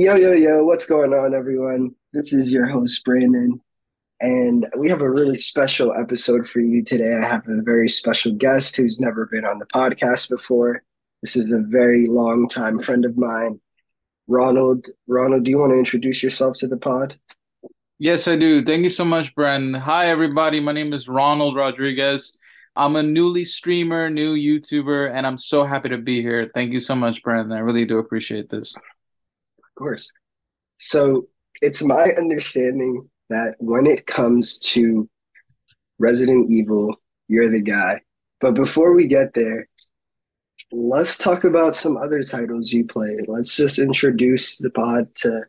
Yo, yo, yo, what's going on, everyone? This is your host, Brandon, and we have a really special episode for you today. I have a very special guest who's never been on the podcast before. This is a very long time friend of mine, Ronald. Ronald, do you want to introduce yourself to the pod? Yes, I do. Thank you so much, Brandon. Hi, everybody. My name is Ronald Rodriguez. I'm a newly streamer, new YouTuber, and I'm so happy to be here. Thank you so much, Brandon. I really do appreciate this. Course. So it's my understanding that when it comes to Resident Evil, you're the guy. But before we get there, let's talk about some other titles you played. Let's just introduce the pod to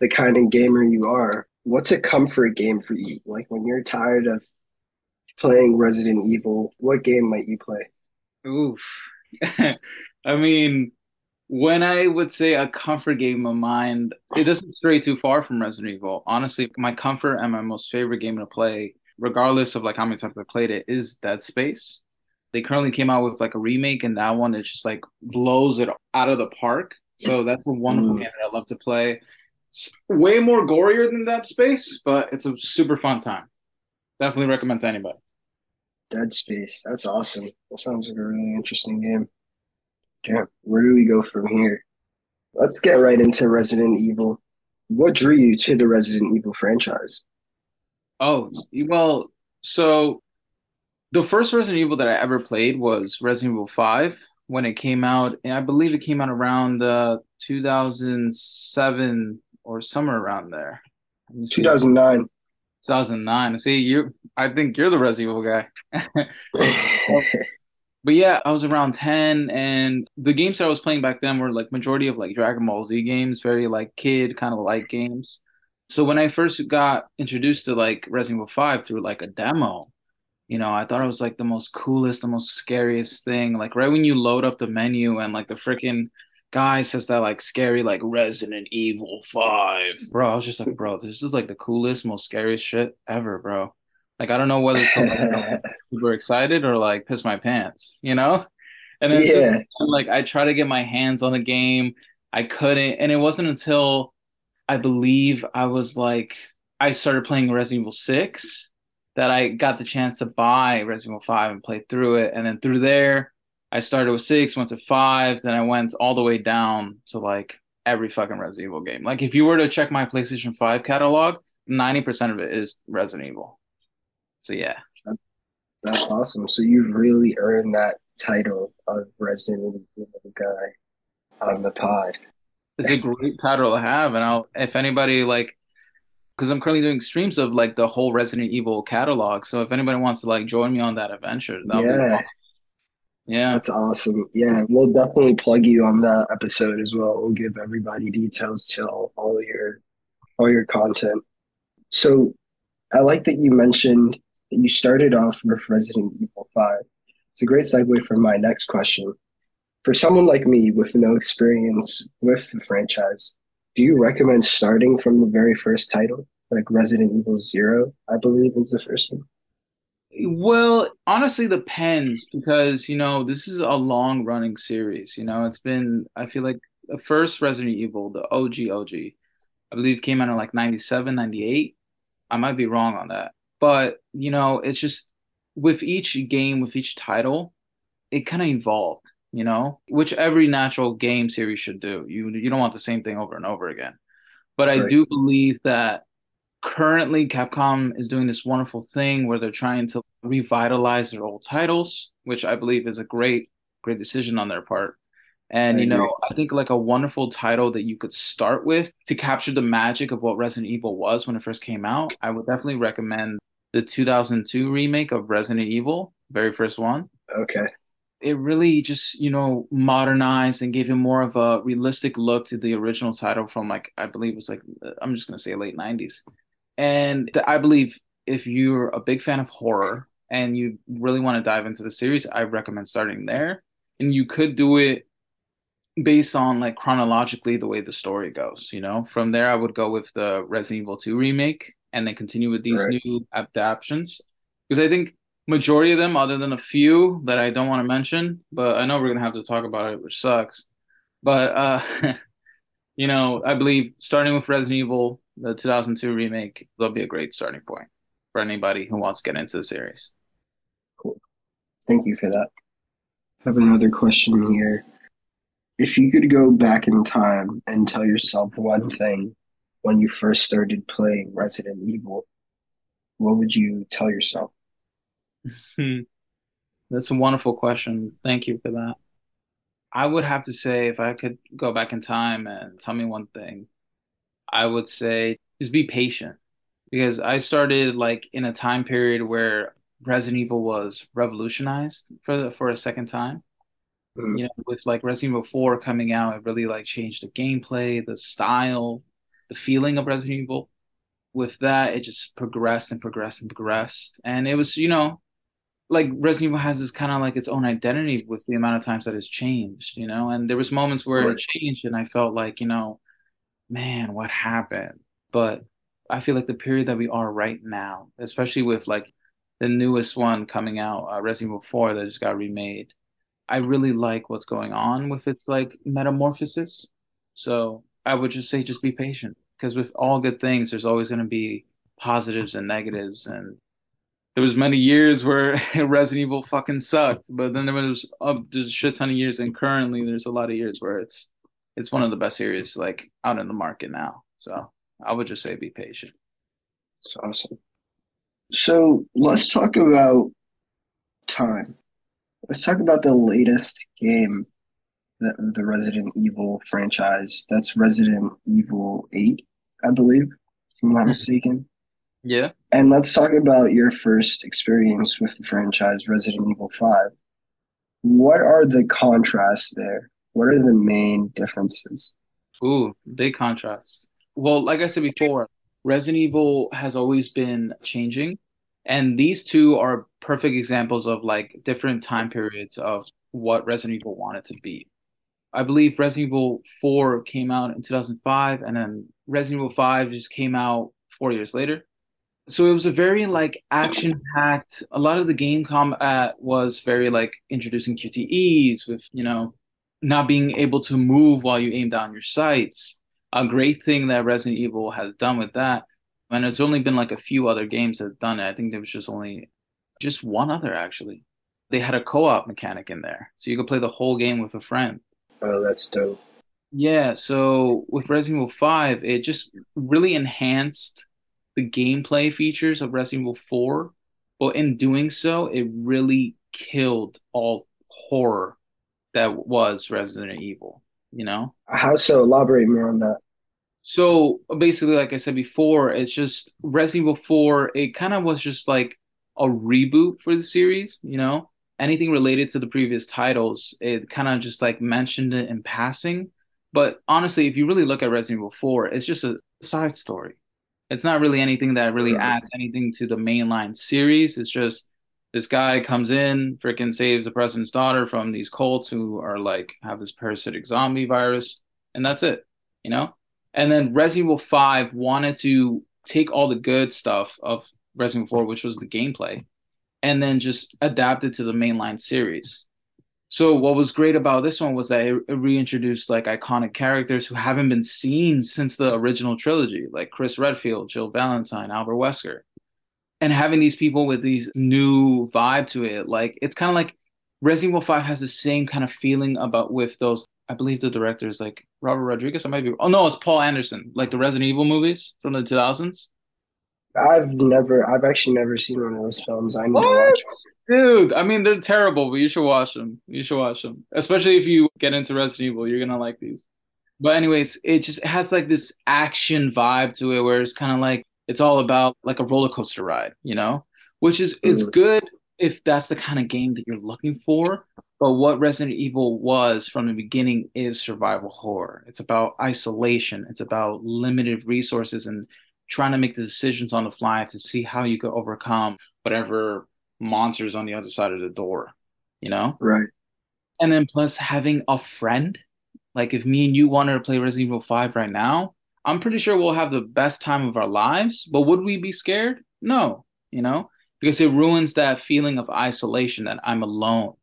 the kind of gamer you are what's a comfort game for you? Like when you're tired of playing Resident Evil, what game might you play? Oof. I mean, when I would say a comfort game of mine, it doesn't stray too far from Resident Evil. Honestly, my comfort and my most favorite game to play, regardless of like how many times I've played it, is Dead Space. They currently came out with like a remake, and that one it just like blows it out of the park. So that's a wonderful mm. game that I love to play way more gorier than Dead Space, but it's a super fun time. Definitely recommend to anybody. Dead Space, that's awesome. That sounds like a really interesting game. Yeah, where do we go from here? Let's get right into Resident Evil. What drew you to the Resident Evil franchise? Oh, well, so the first Resident Evil that I ever played was Resident Evil 5 when it came out. And I believe it came out around uh, 2007 or somewhere around there. 2009. 2009. See, you. I think you're the Resident Evil guy. but yeah, I was around 10, and the games that I was playing back then were like majority of like Dragon Ball Z games, very like kid kind of like games. So when I first got introduced to like Resident Evil 5 through like a demo, you know, I thought it was like the most coolest, the most scariest thing. Like right when you load up the menu and like the freaking guy says that like scary like Resident Evil 5. Bro, I was just like, bro, this is like the coolest, most scariest shit ever, bro. Like I don't know whether to like super excited or like piss my pants, you know? And then yeah. so, like I try to get my hands on the game. I couldn't, and it wasn't until I believe I was like I started playing Resident Evil 6 that I got the chance to buy Resident Evil 5 and play through it. And then through there, I started with six, went to five, then I went all the way down to like every fucking Resident Evil game. Like if you were to check my PlayStation 5 catalog, 90% of it is Resident Evil. So yeah. That's awesome. So you've really earned that title of Resident Evil guy on the pod. It's a great title to have. And I'll if anybody like because I'm currently doing streams of like the whole Resident Evil catalog. So if anybody wants to like join me on that adventure, yeah. Yeah. That's awesome. Yeah, we'll definitely plug you on that episode as well. We'll give everybody details to all, all your all your content. So I like that you mentioned that you started off with Resident Evil 5. It's a great segue for my next question. For someone like me with no experience with the franchise, do you recommend starting from the very first title, like Resident Evil Zero, I believe is the first one? Well, honestly, depends because you know this is a long running series. You know, it's been I feel like the first Resident Evil, the OG OG, I believe came out in like 97, 98. I might be wrong on that, but you know, it's just with each game, with each title, it kind of evolved. You know, which every natural game series should do. You you don't want the same thing over and over again. But I do believe that currently Capcom is doing this wonderful thing where they're trying to revitalize their old titles, which I believe is a great, great decision on their part. And I you know, I think like a wonderful title that you could start with to capture the magic of what Resident Evil was when it first came out. I would definitely recommend the 2002 remake of Resident Evil, very first one. Okay. It really just, you know, modernized and gave him more of a realistic look to the original title from like I believe it was like uh, I'm just going to say late 90s. And I believe if you're a big fan of horror and you really want to dive into the series, I recommend starting there. And you could do it based on like chronologically the way the story goes, you know. From there I would go with the Resident Evil 2 remake and then continue with these right. new adaptations. Because I think majority of them, other than a few that I don't want to mention, but I know we're gonna have to talk about it, which sucks. But uh you know, I believe starting with Resident Evil, the 2002 remake, that'll be a great starting point for anybody who wants to get into the series. Cool. Thank you for that. I have another question here. If you could go back in time and tell yourself one thing when you first started playing Resident Evil, what would you tell yourself? That's a wonderful question. Thank you for that. I would have to say, if I could go back in time and tell me one thing, I would say just be patient because I started like in a time period where Resident Evil was revolutionized for the, for a second time. Mm. You know, with like Resident Evil 4 coming out, it really like changed the gameplay, the style, the feeling of Resident Evil. With that, it just progressed and progressed and progressed. And it was, you know, like Resident Evil has this kind of like its own identity with the amount of times that it's changed, you know. And there was moments where right. it changed, and I felt like, you know, man, what happened? But I feel like the period that we are right now, especially with like the newest one coming out, uh, Resident Evil 4 that just got remade, I really like what's going on with its like metamorphosis. So I would just say, just be patient because with all good things, there's always going to be positives and negatives and there was many years where Resident Evil fucking sucked, but then there was uh, there's a shit ton of years, and currently there's a lot of years where it's it's one of the best series like out in the market now. So I would just say be patient. It's awesome. So let's talk about time. Let's talk about the latest game, the, the Resident Evil franchise. That's Resident Evil 8, I believe, if I'm not mm-hmm. mistaken. Yeah. And let's talk about your first experience with the franchise, Resident Evil 5. What are the contrasts there? What are the main differences? Ooh, big contrasts. Well, like I said before, Resident Evil has always been changing. And these two are perfect examples of like different time periods of what Resident Evil wanted to be. I believe Resident Evil 4 came out in 2005, and then Resident Evil 5 just came out four years later. So it was a very like action packed a lot of the game combat was very like introducing qtes with you know not being able to move while you aim down your sights. A great thing that resident evil has done with that and it's only been like a few other games that have done it. I think there was just only just one other actually. They had a co-op mechanic in there so you could play the whole game with a friend oh that's dope yeah so with resident evil 5 it just really enhanced the gameplay features of Resident Evil 4, but in doing so, it really killed all horror that was Resident Evil, you know? How so? Elaborate more on that. So basically, like I said before, it's just Resident Evil 4, it kind of was just like a reboot for the series, you know? Anything related to the previous titles, it kind of just like mentioned it in passing. But honestly, if you really look at Resident Evil 4, it's just a side story it's not really anything that really adds anything to the mainline series. It's just this guy comes in, freaking saves the president's daughter from these cults who are like have this parasitic zombie virus, and that's it, you know. And then Resident Evil Five wanted to take all the good stuff of Resident Evil Four, which was the gameplay, and then just adapted to the mainline series. So what was great about this one was that it, reintroduced like iconic characters who haven't been seen since the original trilogy, like Chris Redfield, Jill Valentine, Albert Wesker. And having these people with these new vibe to it, like it's kind of like Resident Evil 5 has the same kind of feeling about with those I believe the director is like Robert Rodriguez. I might be. Oh no, it's Paul Anderson, like the Resident Evil movies from the 2000s. I've never, I've actually never seen one of those films. I need what? to watch. Dude, I mean, they're terrible, but you should watch them. You should watch them, especially if you get into Resident Evil. You're gonna like these. But anyways, it just has like this action vibe to it, where it's kind of like it's all about like a roller coaster ride, you know, which is it's mm. good if that's the kind of game that you're looking for. But what Resident Evil was from the beginning is survival horror. It's about isolation. It's about limited resources and trying to make the decisions on the fly to see how you could overcome whatever monsters on the other side of the door, you know? Right. And then plus having a friend, like if me and you wanted to play Resident Evil 5 right now, I'm pretty sure we'll have the best time of our lives, but would we be scared? No, you know, because it ruins that feeling of isolation that I'm alone,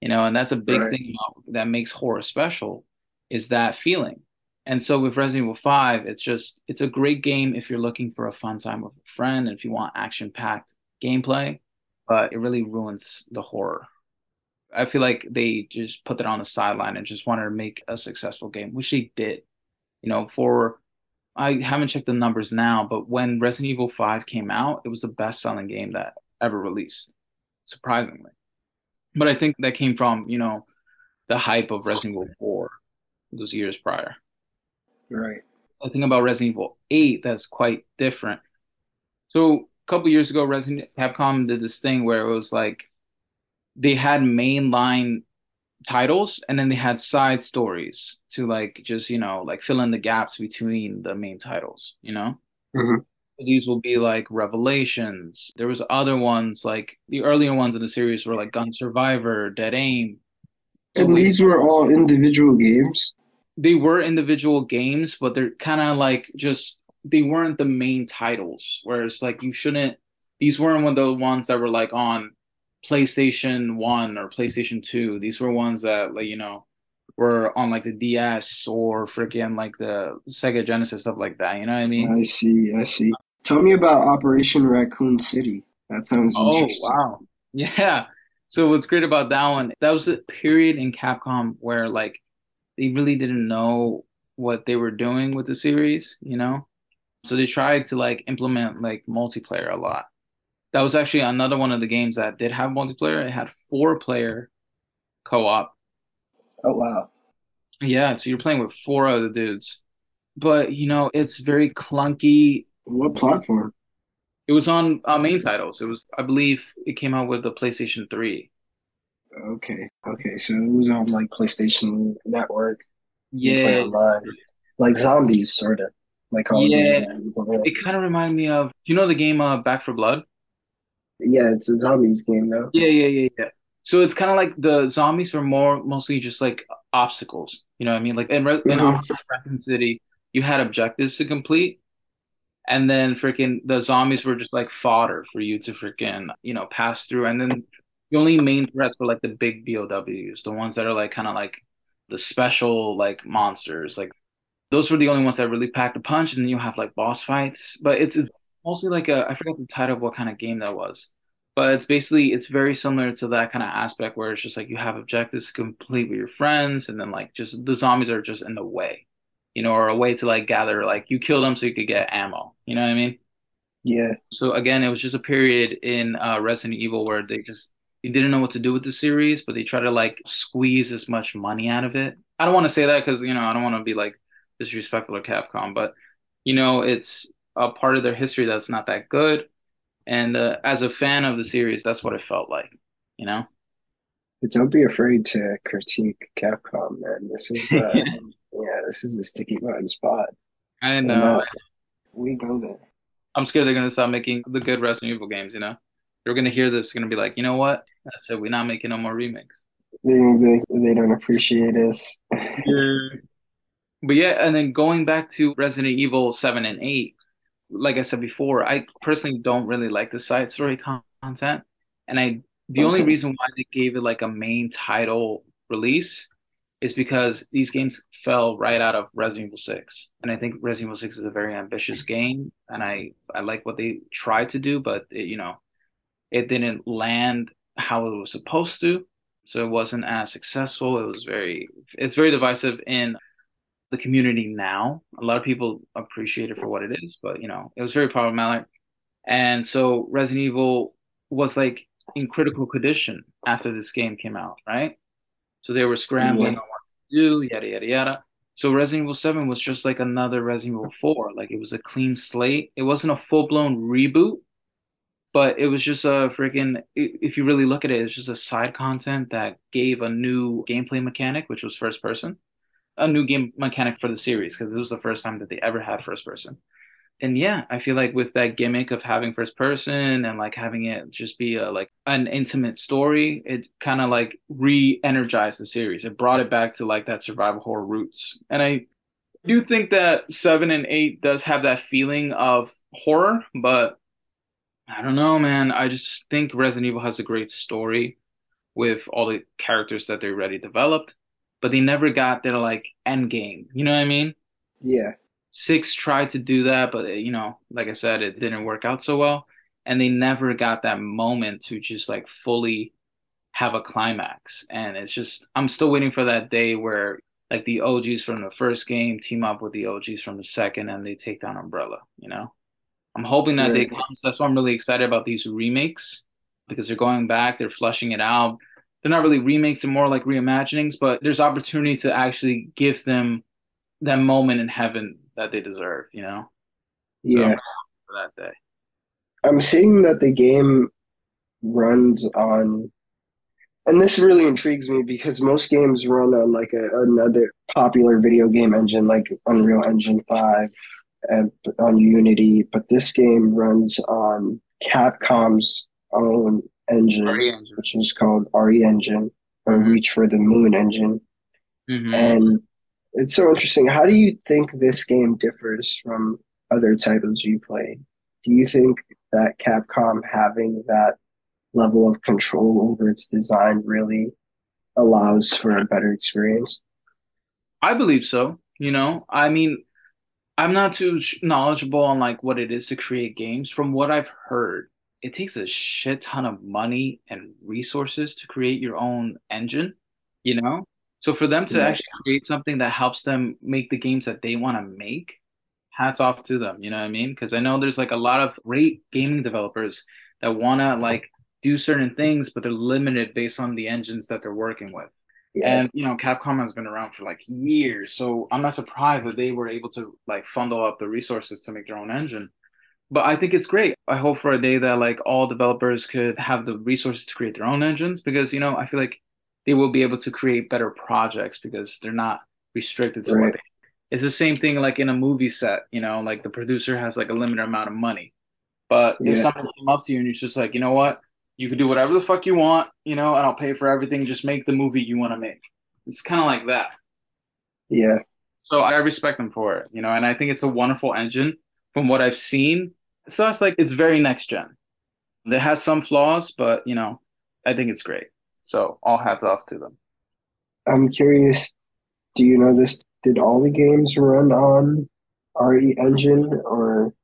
you know, and that's a big right. thing about, that makes horror special is that feeling And so with Resident Evil 5, it's just it's a great game if you're looking for a fun time with a friend and if you want action-packed gameplay, but it really ruins the horror. I feel like they just put that on the sideline and just wanted to make a successful game, which they did. You know, for I haven't checked the numbers now, but when Resident Evil 5 came out, it was the best selling game that ever released, surprisingly. But I think that came from, you know, the hype of Resident Evil 4 those years prior. Right. I think about Resident Evil 8 that's quite different. So a couple years ago, Resident Capcom did this thing where it was like they had mainline titles and then they had side stories to like just you know like fill in the gaps between the main titles you know mm-hmm. these will be like revelations there was other ones like the earlier ones in the series were like gun survivor dead aim and these were all individual games they were individual games but they're kind of like just they weren't the main titles whereas like you shouldn't these weren't one of the ones that were like on PlayStation 1 or PlayStation 2. These were ones that like, you know, were on like the DS or freaking like the Sega Genesis stuff like that. You know what I mean? I see, I see. Tell me about Operation Raccoon City. That sounds oh, interesting. Oh wow. Yeah. So what's great about that one, that was a period in Capcom where like they really didn't know what they were doing with the series, you know? So they tried to like implement like multiplayer a lot that was actually another one of the games that did have multiplayer. It had four player co op. Oh wow. Yeah, so you're playing with four other dudes. But you know, it's very clunky. What platform? It was on uh, main titles. It was, I believe, it came out with the PlayStation Three. Okay, okay, so it was on like PlayStation Network. Yeah, like zombies, sort of. Like all yeah, it kind of reminded me of you know the game uh, Back 4 Blood. Yeah, it's a zombies game though. Yeah, yeah, yeah, yeah. So it's kind of like the zombies were more mostly just like obstacles. You know what I mean? Like in, Re- in mm-hmm. City, you had objectives to complete, and then freaking the zombies were just like fodder for you to freaking you know pass through. And then the only main threats were like the big BOWs, the ones that are like kind of like the special like monsters. Like those were the only ones that really packed a punch. And then you have like boss fights, but it's mostly like a I forgot the title of what kind of game that was. But it's basically it's very similar to that kind of aspect where it's just like you have objectives to complete with your friends and then like just the zombies are just in the way. You know, or a way to like gather like you kill them so you could get ammo. You know what I mean? Yeah. So again, it was just a period in uh, Resident Evil where they just they didn't know what to do with the series, but they try to like squeeze as much money out of it. I don't want to say that because you know I don't want to be like disrespectful or Capcom, but you know it's a part of their history that's not that good. And uh, as a fan of the series, that's what it felt like, you know. But don't be afraid to critique Capcom, man. This is uh, yeah, this is a Sticky Buttons Pod. I know. We go there. I'm scared they're gonna stop making the good Resident Evil games. You know, they're gonna hear this, gonna be like, you know what? I said we're not making no more remakes. They they don't appreciate us. yeah. But yeah, and then going back to Resident Evil seven and eight, like I said before, I personally don't really like the side story content, and I the okay. only reason why they gave it like a main title release is because these games fell right out of Resident Evil 6. And I think Resident Evil 6 is a very ambitious game and I I like what they tried to do but it, you know it didn't land how it was supposed to. So it wasn't as successful. It was very it's very divisive in the community now. A lot of people appreciate it for what it is, but you know, it was very problematic. And so Resident Evil was like in critical condition after this game came out, right? So they were scrambling yeah. on what to do, yada yada yada. So Resident Evil 7 was just like another Resident Evil 4. Like it was a clean slate. It wasn't a full blown reboot, but it was just a freaking if you really look at it, it's just a side content that gave a new gameplay mechanic, which was first person a new game mechanic for the series because it was the first time that they ever had first person. And yeah, I feel like with that gimmick of having first person and like having it just be a like an intimate story, it kind of like re-energized the series. It brought it back to like that survival horror roots. And I do think that 7 and 8 does have that feeling of horror, but I don't know, man. I just think Resident Evil has a great story with all the characters that they already developed but they never got their like end game. You know what I mean? Yeah. Six tried to do that, but you know, like I said, it didn't work out so well. And they never got that moment to just like fully have a climax. And it's just, I'm still waiting for that day where like the OGs from the first game team up with the OGs from the second and they take down Umbrella, you know? I'm hoping that yeah. they come. So that's why I'm really excited about these remakes because they're going back, they're flushing it out. They're not really remakes, and more like reimaginings, but there's opportunity to actually give them that moment in heaven that they deserve, you know? Yeah. So for that day. I'm seeing that the game runs on and this really intrigues me because most games run on like a, another popular video game engine like Unreal Engine 5 and on Unity, but this game runs on Capcom's own engine, engine. which is called RE Engine or mm-hmm. Reach for the Moon engine. Mm-hmm. And it's so interesting. How do you think this game differs from other titles you play? Do you think that Capcom having that level of control over its design really allows for a better experience? I believe so. You know, I mean, I'm not too knowledgeable on like what it is to create games. From what I've heard, it takes a shit ton of money and resources to create your own engine, you know? So for them to yeah. actually create something that helps them make the games that they want to make, hats off to them, you know what I mean? Because I know there's like a lot of great gaming developers that want to like do certain things, but they're limited based on the engines that they're working with. Yeah. And you know, Capcom has been around for like years, so I'm not surprised that they were able to like fundle up the resources to make their own engine. But I think it's great. I hope for a day that like all developers could have the resources to create their own engines because you know, I feel like they will be able to create better projects because they're not restricted to right. what they it's the same thing like in a movie set, you know, like the producer has like a limited amount of money. But yeah. if someone came up to you and you're just like, you know what, you can do whatever the fuck you want, you know, and I'll pay for everything. Just make the movie you want to make. It's kind of like that. Yeah. So I respect them for it, you know, and I think it's a wonderful engine from what I've seen. So it's like it's very next gen. It has some flaws, but you know, I think it's great. So all hats off to them. I'm curious, do you know this? Did all the games run on RE Engine or?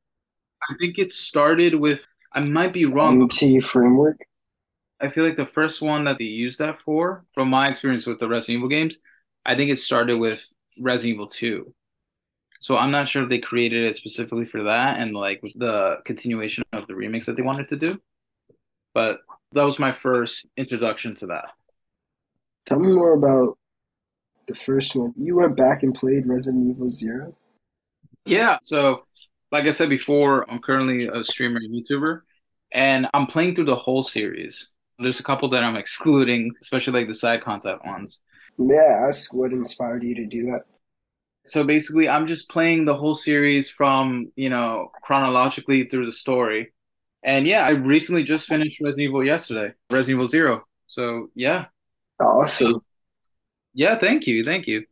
I think it started with I might be wrong. Unity framework. I feel like the first one that they used that for, from my experience with the Resident Evil games, I think it started with Resident Evil 2. So I'm not sure if they created it specifically for that and like the continuation of the remix that they wanted to do. But that was my first introduction to that. Tell me more about the first one. You went back and played Resident Evil Zero? Yeah. So like I said before, I'm currently a streamer and YouTuber, and I'm playing through the whole series. There's a couple that I'm excluding, especially like the side content ones. Yeah, ask what inspired you to do that. So basically, I'm just playing the whole series from, you know, chronologically through the story. And yeah, I recently just finished Resident Evil yesterday, Resident Evil Zero. So yeah. Awesome. Yeah, thank you. Thank you.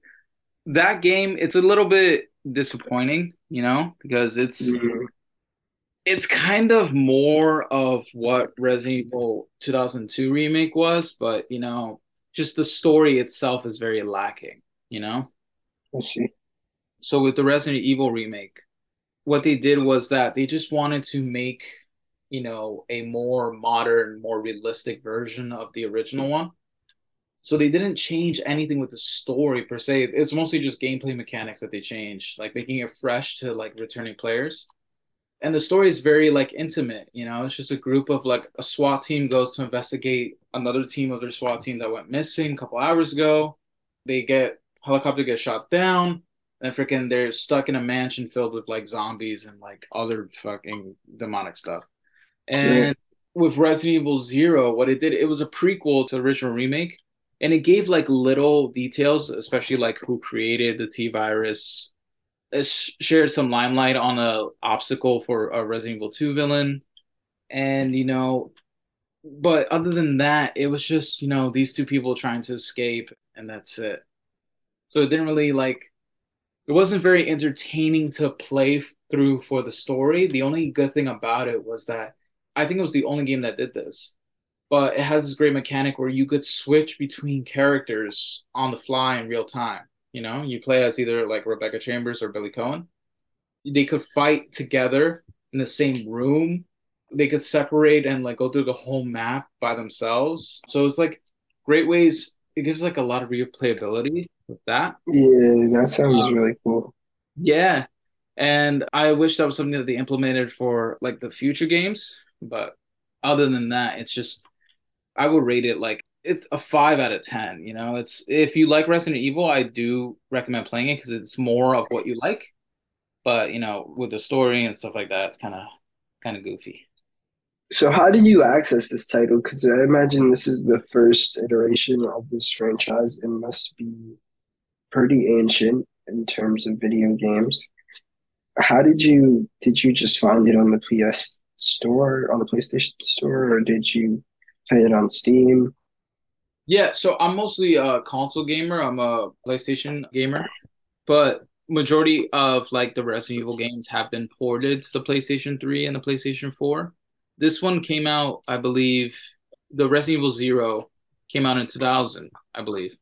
That game, it's a little bit disappointing, you know, because it's mm-hmm. It's kind of more of what Resident Evil 2002 remake was, but you know, just the story itself is very lacking, you know. I see. So with the Resident Evil remake, what they did was that they just wanted to make, you know, a more modern, more realistic version of the original one. So they didn't change anything with the story per se. It's mostly just gameplay mechanics that they changed, like making it fresh to like returning players. And the story is very like intimate, you know, it's just a group of like a SWAT team goes to investigate another team of their SWAT team that went missing a couple hours ago. They get helicopter gets shot down, and freaking they're stuck in a mansion filled with like zombies and like other fucking demonic stuff. And with Resident Evil Zero, what it did, it was a prequel to the original remake and it gave like little details, especially like who created the T virus. It shared some limelight on a obstacle for a Resident Evil 2 villain, and you know, but other than that, it was just you know these two people trying to escape, and that's it. So it didn't really like. It wasn't very entertaining to play through for the story. The only good thing about it was that I think it was the only game that did this but it has this great mechanic where you could switch between characters on the fly in real time. You know, you play as either like Rebecca Chambers or Billy Coen. They could fight together in the same room. They could separate and like go through the whole map by themselves. So it's like great ways. It gives like a lot of replayability with that. Yeah, that sounds um, really cool. Yeah. And I wish that was something that they implemented for like the future games. But other than that, it's just I would rate it like it's a five out of ten. You know, it's if you like Resident Evil, I do recommend playing it because it's more of what you like. But you know, with the story and stuff like that, it's kind of kind of goofy. So, how did you access this title? Because I imagine this is the first iteration of this franchise. It must be pretty ancient in terms of video games. How did you did you just find it on the PS store on the PlayStation store, or did you play it on Steam? Yeah, so I'm mostly a console gamer. I'm a PlayStation gamer, but majority of like the Resident Evil games have been ported to the PlayStation 3 and the PlayStation 4. This one came out, I believe, the Resident Evil Zero came out in 2000, I believe.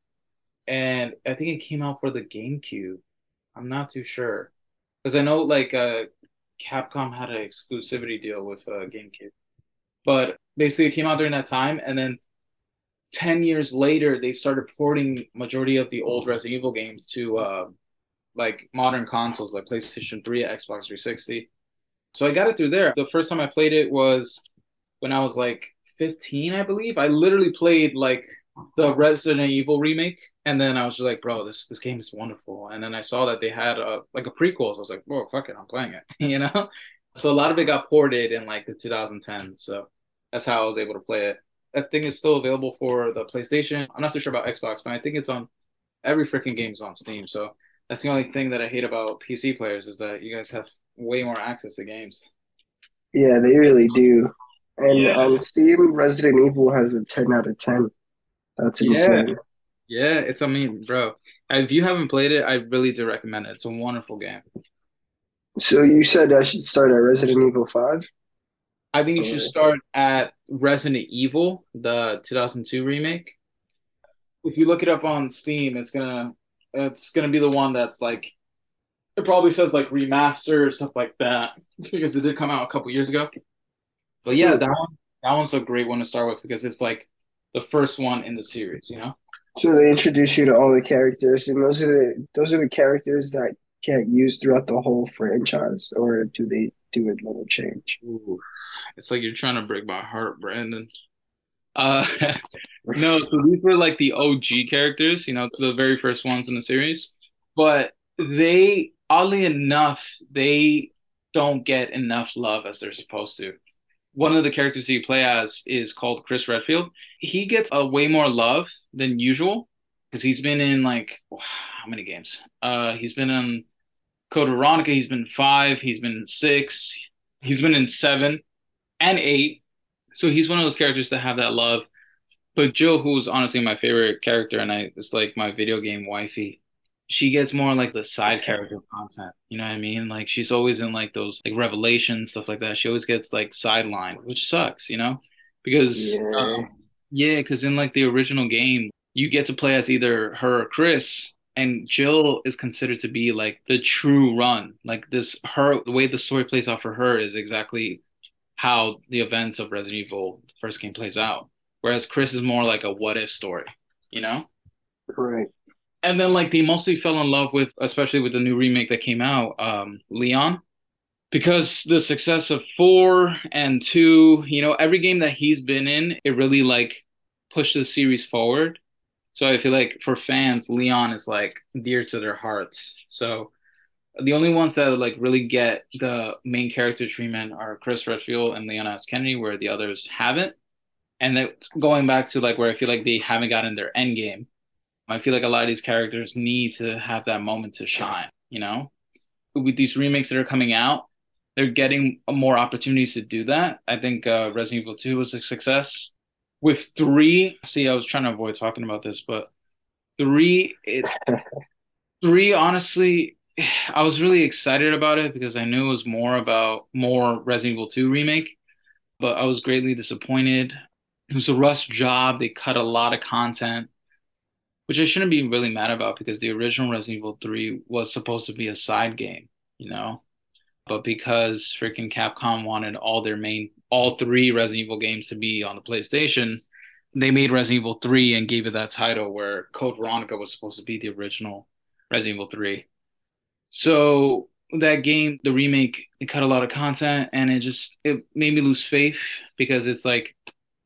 And I think it came out for the GameCube. I'm not too sure. Because I know like uh Capcom had an exclusivity deal with uh, GameCube. But basically it came out during that time and then 10 years later they started porting majority of the old resident evil games to uh, like modern consoles like playstation 3 xbox 360 so i got it through there. The first time i played it was when i was like 15 i believe. I literally played like the resident evil remake and then i was just like bro this this game is wonderful. And then i saw that they had a like a prequel so i was like whoa fuck it i'm playing it you know? So a lot of it got ported in like the 2010s so that's how i was able to play it I think it's still available for the PlayStation. I'm not too sure about Xbox, but I think it's on every freaking game's on Steam. So that's the only thing that I hate about PC players is that you guys have way more access to games. Yeah, they really do. And yeah. on Steam, Resident Evil has a 10 out of 10. That's insane. Yeah, yeah it's I mean, bro. If you haven't played it, I really do recommend it. It's a wonderful game. So you said I should start at Resident Evil 5? I think you should start at Resident Evil, the 2002 remake. If you look it up on Steam, it's gonna it's gonna be the one that's like it probably says like remaster or stuff like that because it did come out a couple years ago. But yeah, that one that one's a great one to start with because it's like the first one in the series, you know. So they introduce you to all the characters, and those are the those are the characters that get used throughout the whole franchise, or do they do a little change? Ooh. It's like you're trying to break my heart, Brandon. Uh, no, so these were like the OG characters, you know, the very first ones in the series. But they, oddly enough, they don't get enough love as they're supposed to. One of the characters you play as is called Chris Redfield. He gets a way more love than usual because he's been in like how many games? Uh, he's been in Code Veronica. He's been five. He's been six. He's been in seven and eight. So he's one of those characters that have that love. But Jill, who's honestly my favorite character, and I it's like my video game wifey, she gets more like the side character content. You know what I mean? Like she's always in like those like revelations stuff like that. She always gets like sidelined, which sucks, you know, because yeah, um, yeah, because in like the original game, you get to play as either her or Chris, and Jill is considered to be like the true run. Like this, her the way the story plays out for her is exactly how the events of Resident Evil first game plays out. Whereas Chris is more like a what if story, you know? Right. And then like they mostly fell in love with, especially with the new remake that came out, um, Leon. Because the success of four and two, you know, every game that he's been in, it really like pushed the series forward. So I feel like for fans, Leon is like dear to their hearts. So the only ones that like really get the main character treatment are Chris Redfield and Leon S. Kennedy, where the others haven't. And that going back to like where I feel like they haven't gotten their end game. I feel like a lot of these characters need to have that moment to shine, you know? With these remakes that are coming out, they're getting more opportunities to do that. I think uh, Resident Evil 2 was a success. With three, see, I was trying to avoid talking about this, but three, it, three, honestly, I was really excited about it because I knew it was more about more Resident Evil 2 remake, but I was greatly disappointed. It was a rush job. They cut a lot of content. which I shouldn't be really mad about because the original Resident Evil 3 was supposed to be a side game, you know? But because freaking Capcom wanted all their main, all three Resident Evil games to be on the PlayStation, they made Resident Evil 3 and gave it that title where Code Veronica was supposed to be the original Resident Evil 3. So that game, the remake, it cut a lot of content and it just it made me lose faith because it's like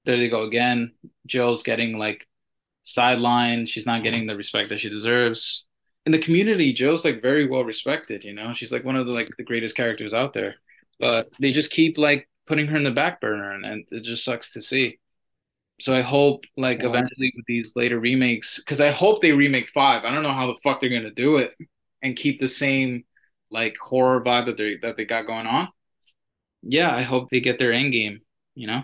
there they go again. Jill's getting like sidelined. She's not getting the respect that she deserves. In the community, Jill's like very well respected, you know. She's like one of the like the greatest characters out there. But they just keep like putting her in the back burner and, it just sucks to see. So I hope like eventually with these later remakes, because I hope they remake five. I don't know how the fuck they're gonna do it and keep the same like horror vibe that they that they got going on. Yeah, I hope they get their end game. You know.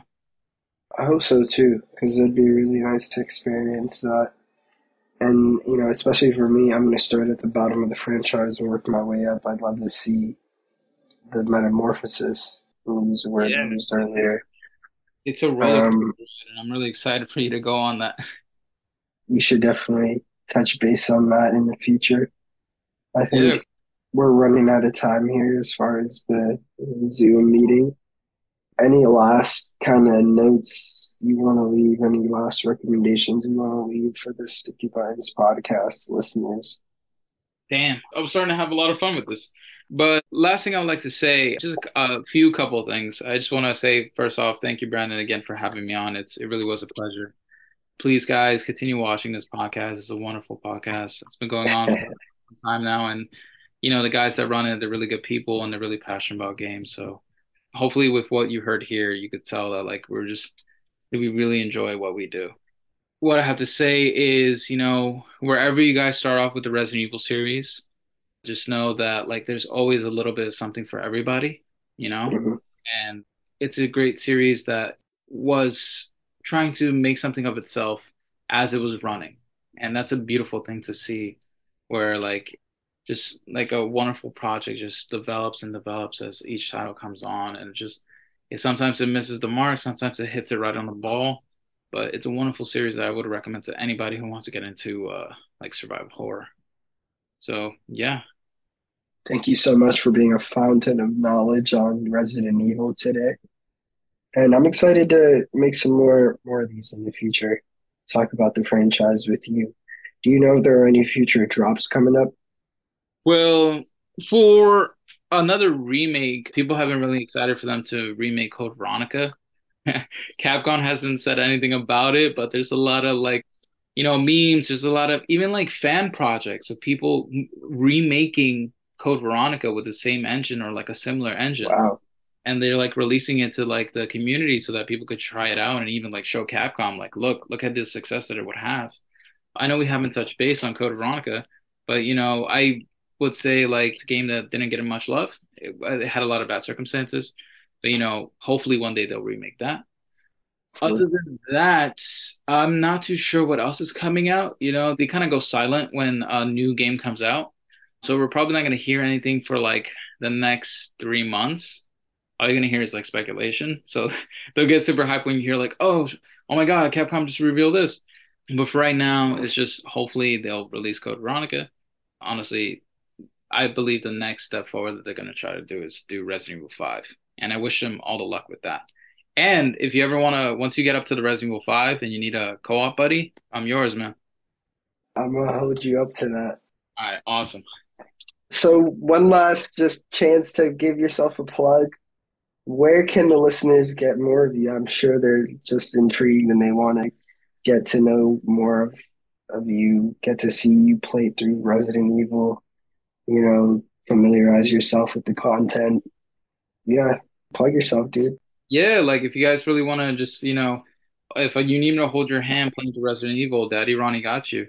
I hope so too, because it'd be really nice to experience that. And you know, especially for me, I'm going to start at the bottom of the franchise and work my way up. I'd love to see the metamorphosis. Use word yeah, used earlier. It's a roller um, and I'm really excited for you to go on that. We should definitely touch base on that in the future. I think yeah. we're running out of time here as far as the Zoom meeting. Any last kind of notes you want to leave? Any last recommendations you want to leave for the Sticky Vines podcast listeners? Damn, I'm starting to have a lot of fun with this. But last thing I would like to say, just a few couple things. I just want to say first off, thank you, Brandon, again for having me on. It's it really was a pleasure. Please, guys, continue watching this podcast. It's a wonderful podcast. It's been going on for some time now, and you know the guys that run it, they're really good people and they're really passionate about games. So hopefully, with what you heard here, you could tell that like we're just we really enjoy what we do. What I have to say is, you know, wherever you guys start off with the Resident Evil series, just know that like there's always a little bit of something for everybody, you know? Mm-hmm. And it's a great series that was trying to make something of itself as it was running. And that's a beautiful thing to see where like just like a wonderful project just develops and develops as each title comes on and just it, sometimes it misses the mark, sometimes it hits it right on the ball. But it's a wonderful series that I would recommend to anybody who wants to get into uh, like survival horror. So yeah, Thank you so much for being a fountain of knowledge on Resident Evil today. And I'm excited to make some more more of these in the future. Talk about the franchise with you. Do you know if there are any future drops coming up? Well, for another remake, people have been really excited for them to remake Code Veronica. Capcom hasn't said anything about it, but there's a lot of like, you know, memes. There's a lot of even like fan projects of people remaking Code Veronica with the same engine or like a similar engine. Wow. And they're like releasing it to like the community so that people could try it out and even like show Capcom like, look, look at the success that it would have. I know we haven't touched base on Code Veronica, but you know, I would say like it's a game that didn't get much love. It, uh, it had a lot of bad circumstances, but you know, hopefully one day they'll remake that. Other than that, I'm not too sure what else is coming out. You know, they kind of go silent when a new game comes out. So we're probably not going to hear anything for like the next three months. All you're going to hear is like speculation. So they'll get super hyped when you hear like, oh, oh my God, Capcom just revealed this. But for right now, it's just hopefully they'll release Code Veronica. Honestly, I believe the next step forward that they're going to try to do is do Resident Evil 5. And I wish them all the luck with that. And if you ever want to, once you get up to the Resident Evil 5 and you need a co op buddy, I'm yours, man. I'm going to hold you up to that. All right, awesome. So, one last just chance to give yourself a plug. Where can the listeners get more of you? I'm sure they're just intrigued and they want to get to know more of, of you, get to see you play through Resident Evil, you know, familiarize yourself with the content. Yeah, plug yourself, dude. Yeah, like if you guys really want to just, you know, if you need me to hold your hand playing through Resident Evil, Daddy Ronnie got you.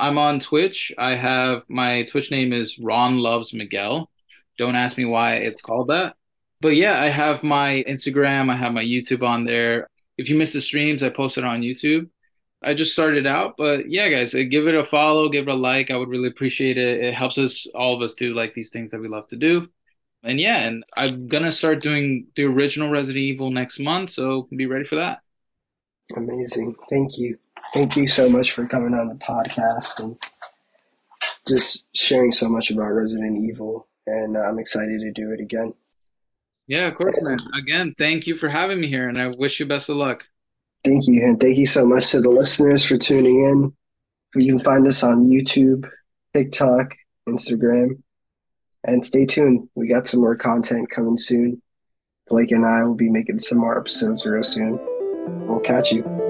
I'm on Twitch. I have my Twitch name is Ron Loves Miguel. Don't ask me why it's called that. But yeah, I have my Instagram, I have my YouTube on there. If you miss the streams, I post it on YouTube. I just started out, but yeah, guys, uh, give it a follow, give it a like. I would really appreciate it. It helps us, all of us, do like these things that we love to do. And yeah, and I'm gonna start doing the original Resident Evil next month, so be ready for that. Amazing. Thank you. Thank you so much for coming on the podcast and just sharing so much about Resident Evil. And uh, I'm excited to do it again. Yeah, of course, man. Again, thank you for having me here, and I wish you best of luck. Thank you. And thank you so much to the listeners for tuning in. You can find us on YouTube, TikTok, Instagram. And stay tuned. We got some more content coming soon. Blake and I will be making some more episodes real soon. We'll catch you.